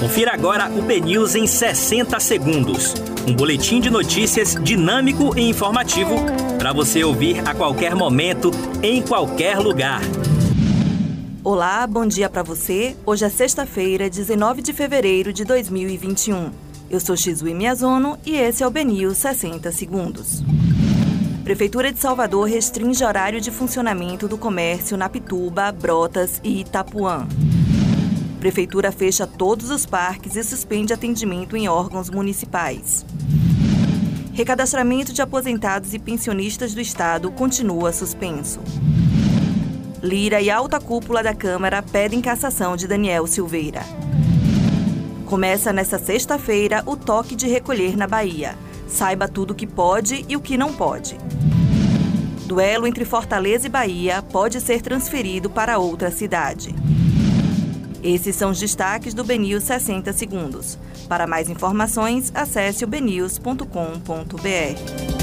Confira agora o BNews em 60 segundos. Um boletim de notícias dinâmico e informativo para você ouvir a qualquer momento, em qualquer lugar. Olá, bom dia para você. Hoje é sexta-feira, 19 de fevereiro de 2021. Eu sou Xui Miyazono e esse é o BNews 60 segundos. Prefeitura de Salvador restringe horário de funcionamento do comércio na Pituba, Brotas e Itapuã. Prefeitura fecha todos os parques e suspende atendimento em órgãos municipais. Recadastramento de aposentados e pensionistas do Estado continua suspenso. Lira e alta cúpula da Câmara pedem cassação de Daniel Silveira. Começa nesta sexta-feira o toque de recolher na Bahia. Saiba tudo o que pode e o que não pode. Duelo entre Fortaleza e Bahia pode ser transferido para outra cidade. Esses são os destaques do BNews 60 Segundos. Para mais informações, acesse o bnews.com.br.